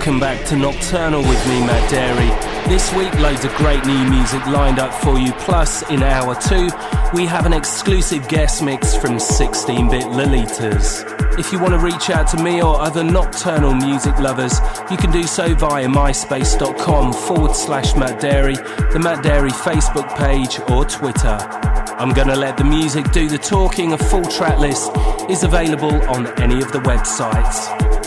welcome back to Nocturnal with me, Matt Darey. This week, loads of great new music lined up for you. Plus, in hour two, we have an exclusive guest mix from 16 bit Lolitas. If you want to reach out to me or other nocturnal music lovers, you can do so via myspace.com forward slash Matt Darey, the Matt Darey Facebook page, or Twitter. I'm gonna let the music do the talking. A full track list is available on any of the websites.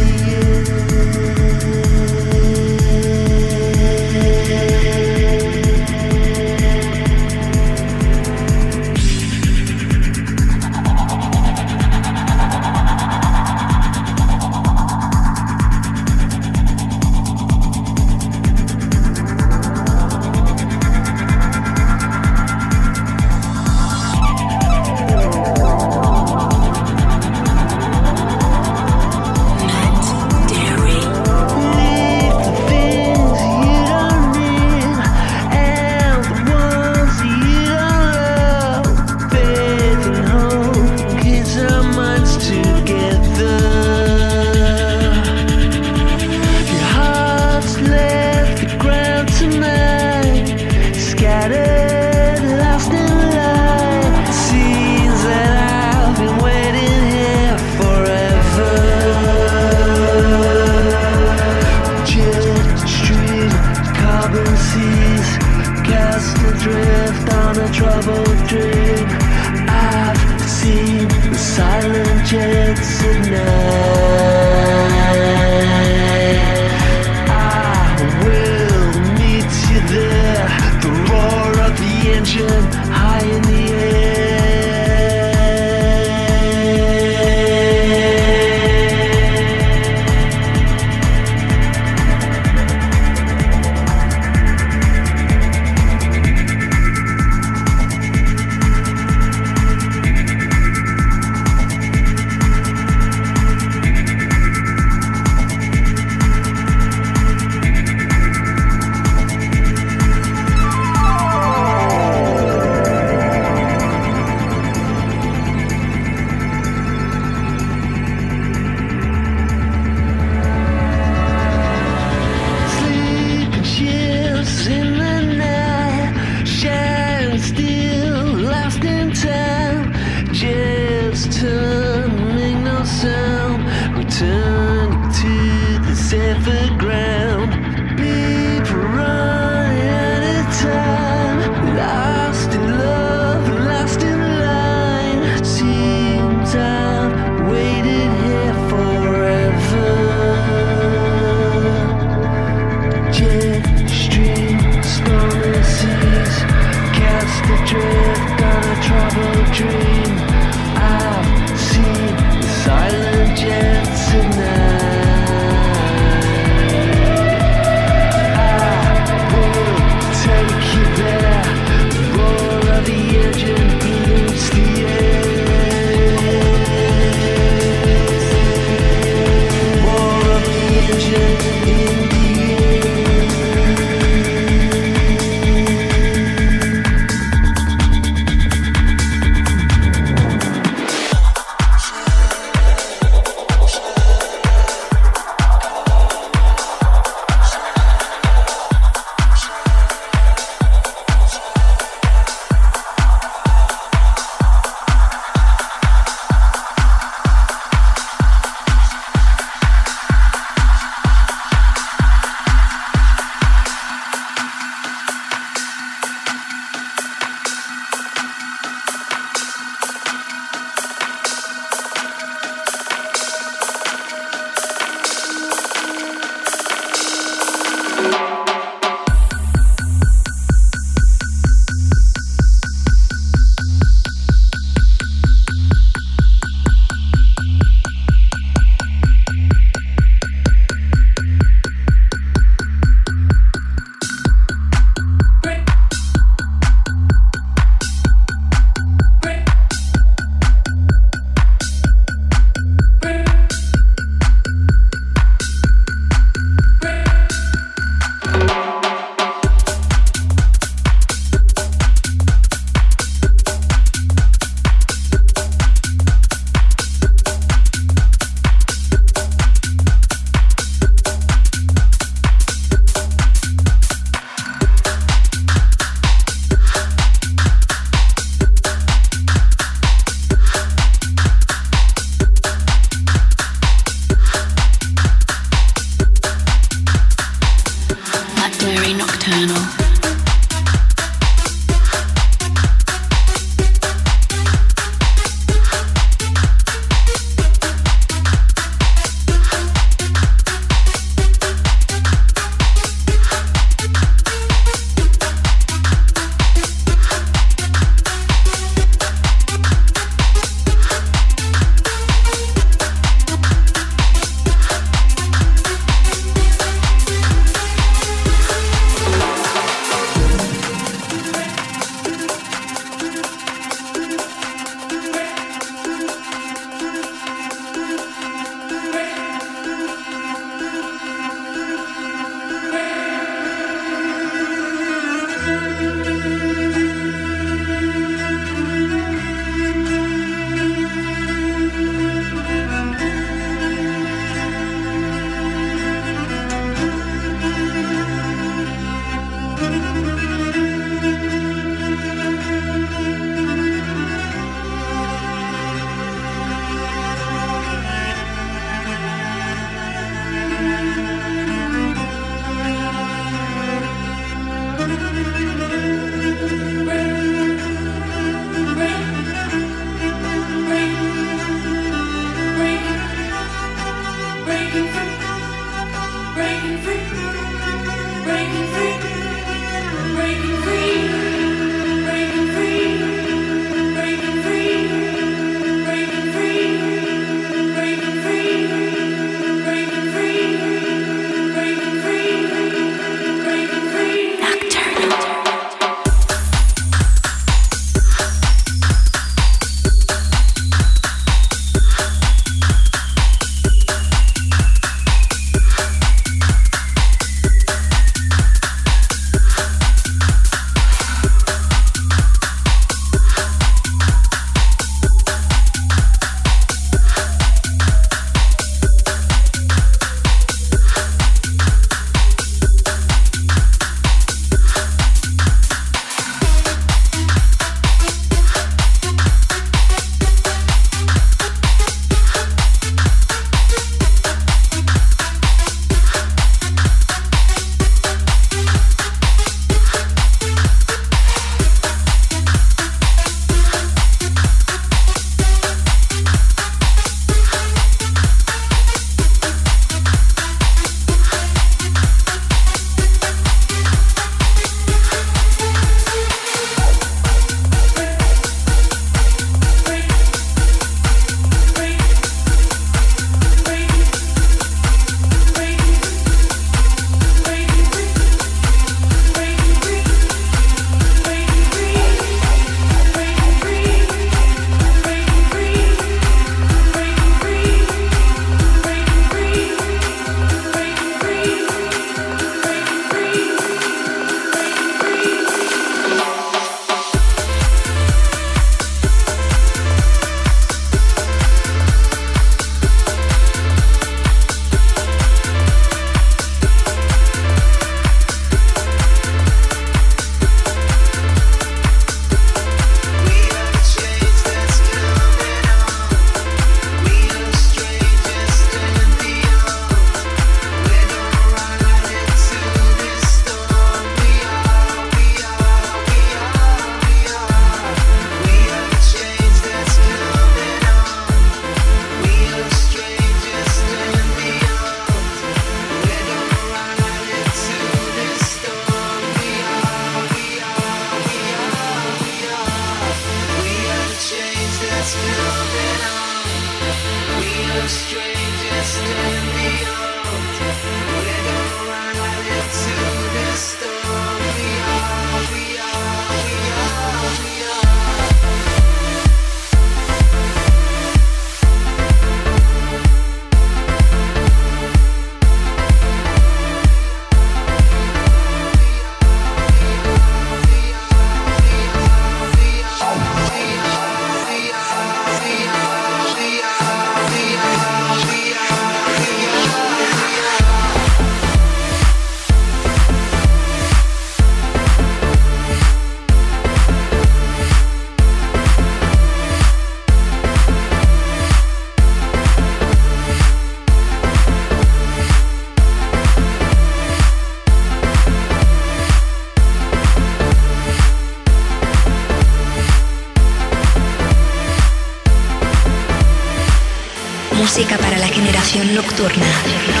Nocturna.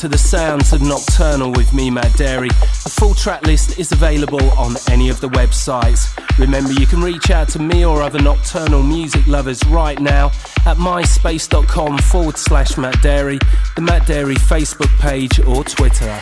To the sounds of Nocturnal with me, Matt Darey. A full track list is available on any of the websites. Remember, you can reach out to me or other Nocturnal music lovers right now at myspace.com forward slash Matt Darey, the Matt Darey Facebook page or Twitter.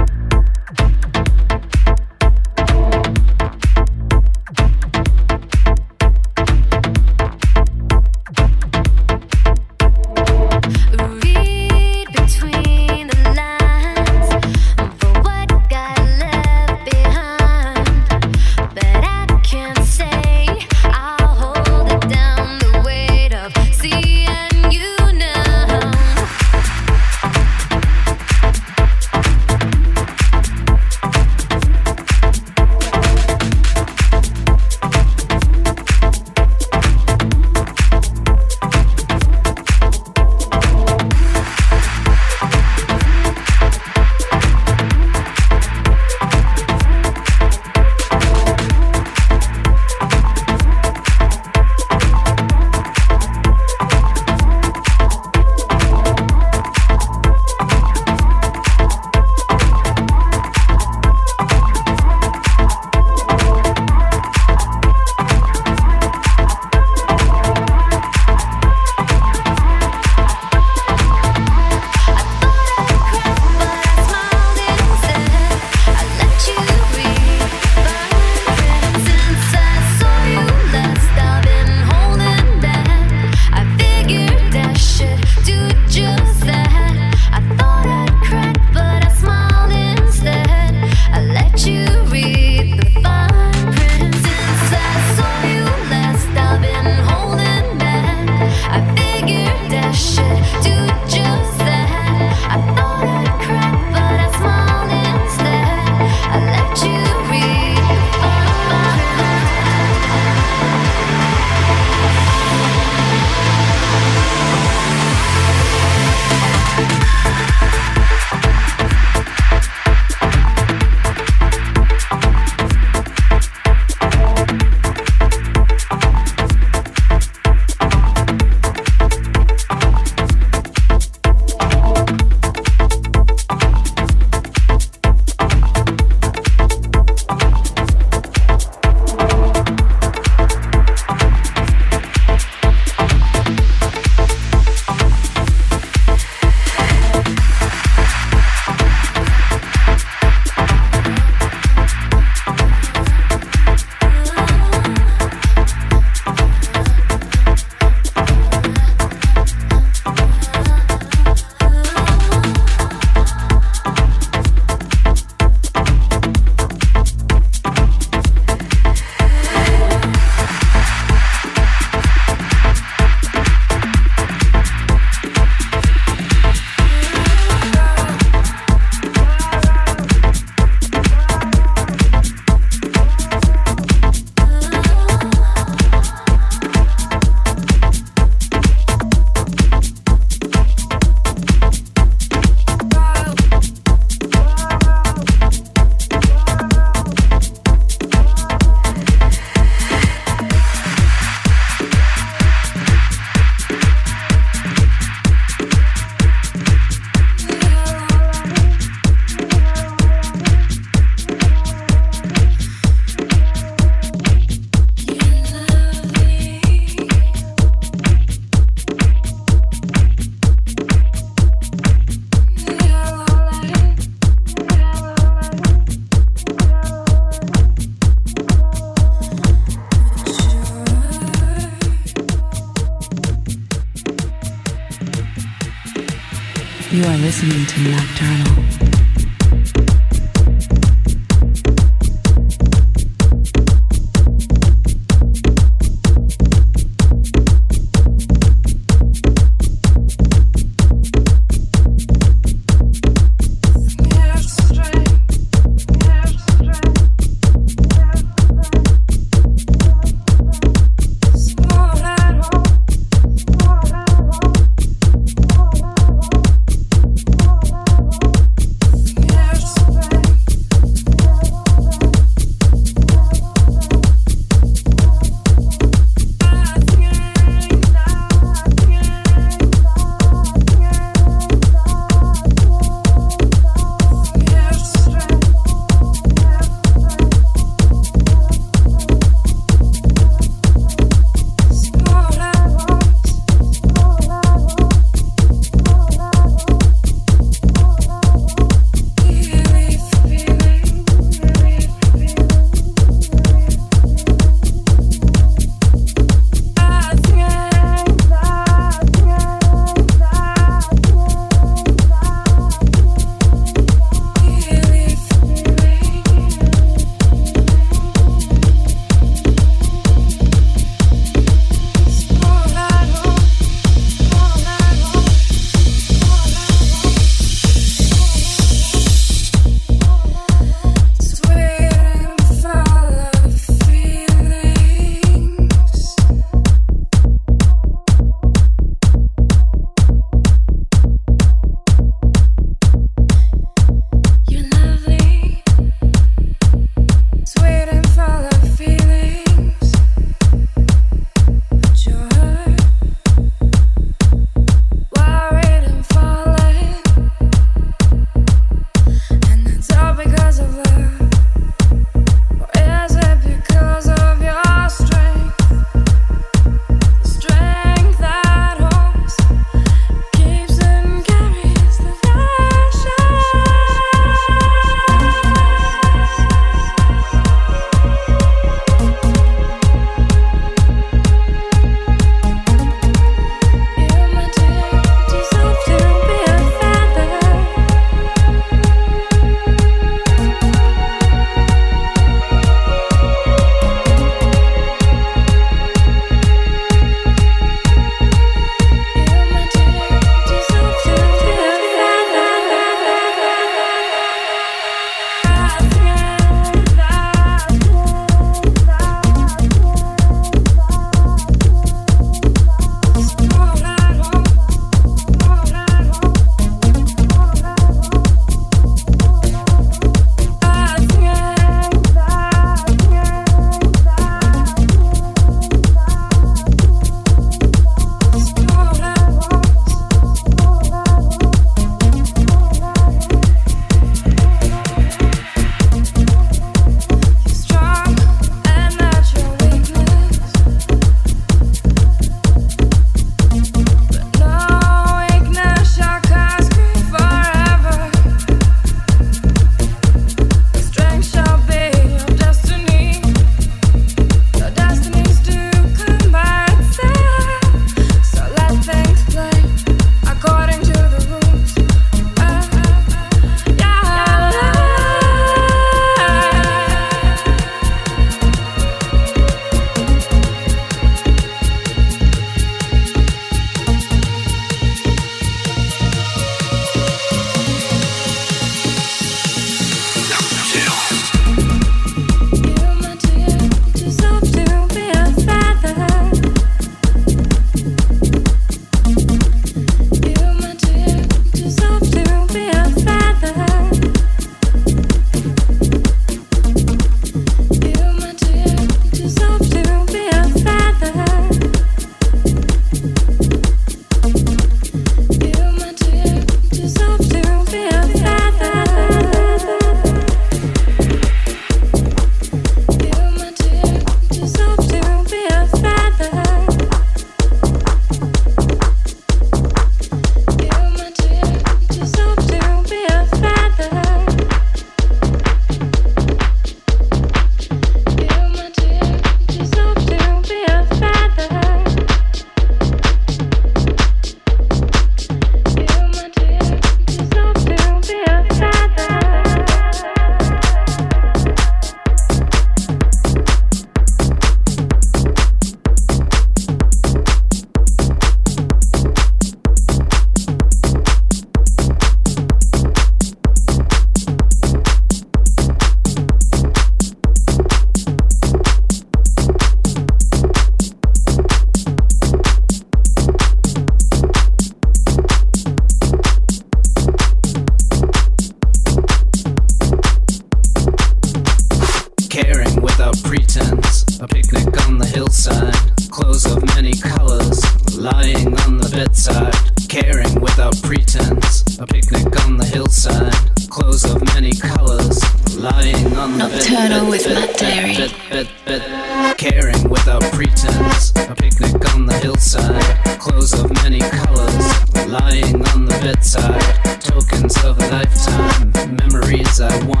I want.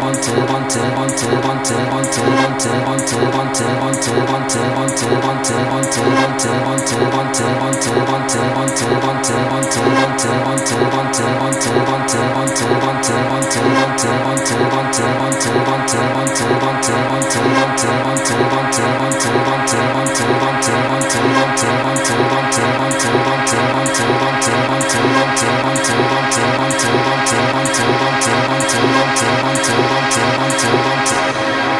want to to, want to, want to, want to.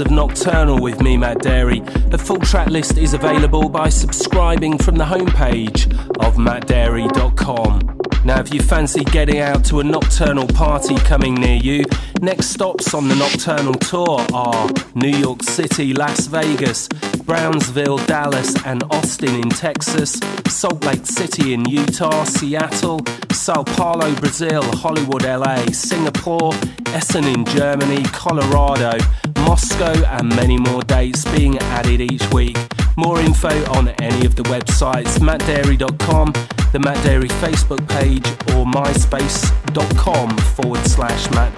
Of Nocturnal with me, Matt Darey. The full track list is available by subscribing from the homepage of mattdarey.com. Now, if you fancy getting out to a nocturnal party coming near you, next stops on the nocturnal tour are New York City, Las Vegas, Brownsville, Dallas, and Austin in Texas, Salt Lake City in Utah, Seattle, Sao Paulo, Brazil, Hollywood, LA, Singapore, Essen in Germany, Colorado, Moscow, and many more dates being added each week. More info on any of the websites mattdarey.com, the Matt Darey Facebook page, or myspace.com forward slash Matt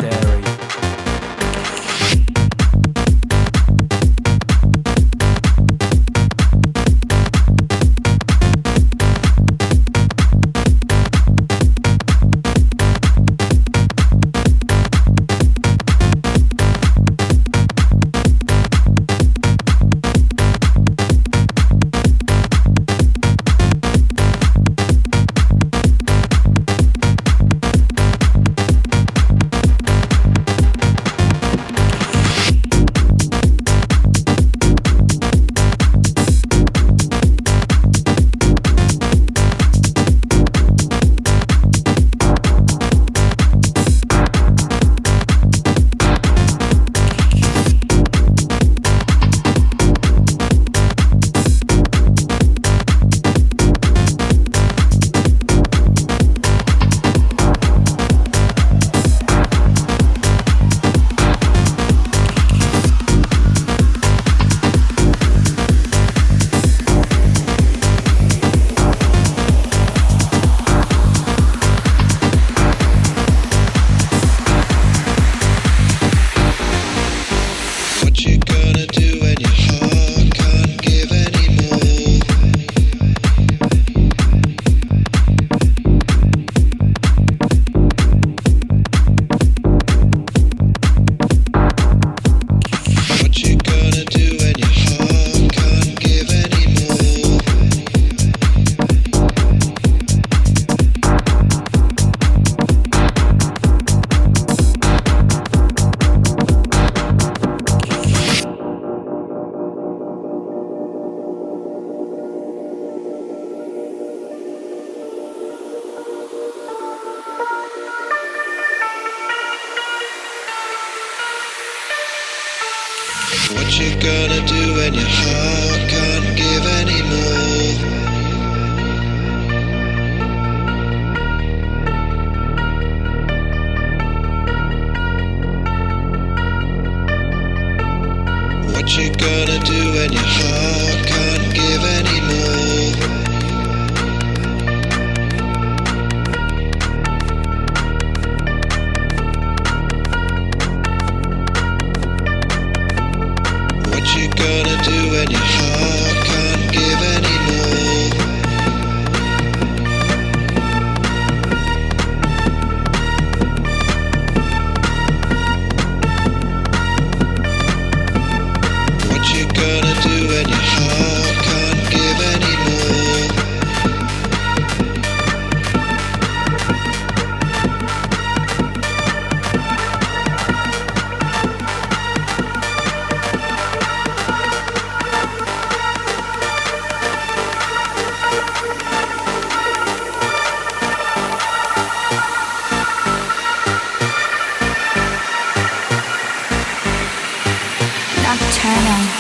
Nana.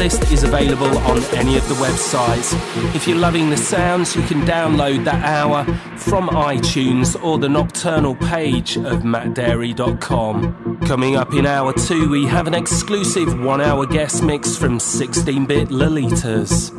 List is available on any of the websites. If you're loving the sounds, you can download that hour from iTunes or the Nocturnal page of mattdarey.com. Coming up in hour two, we have an exclusive one hour guest mix from 16 bit Lolitas.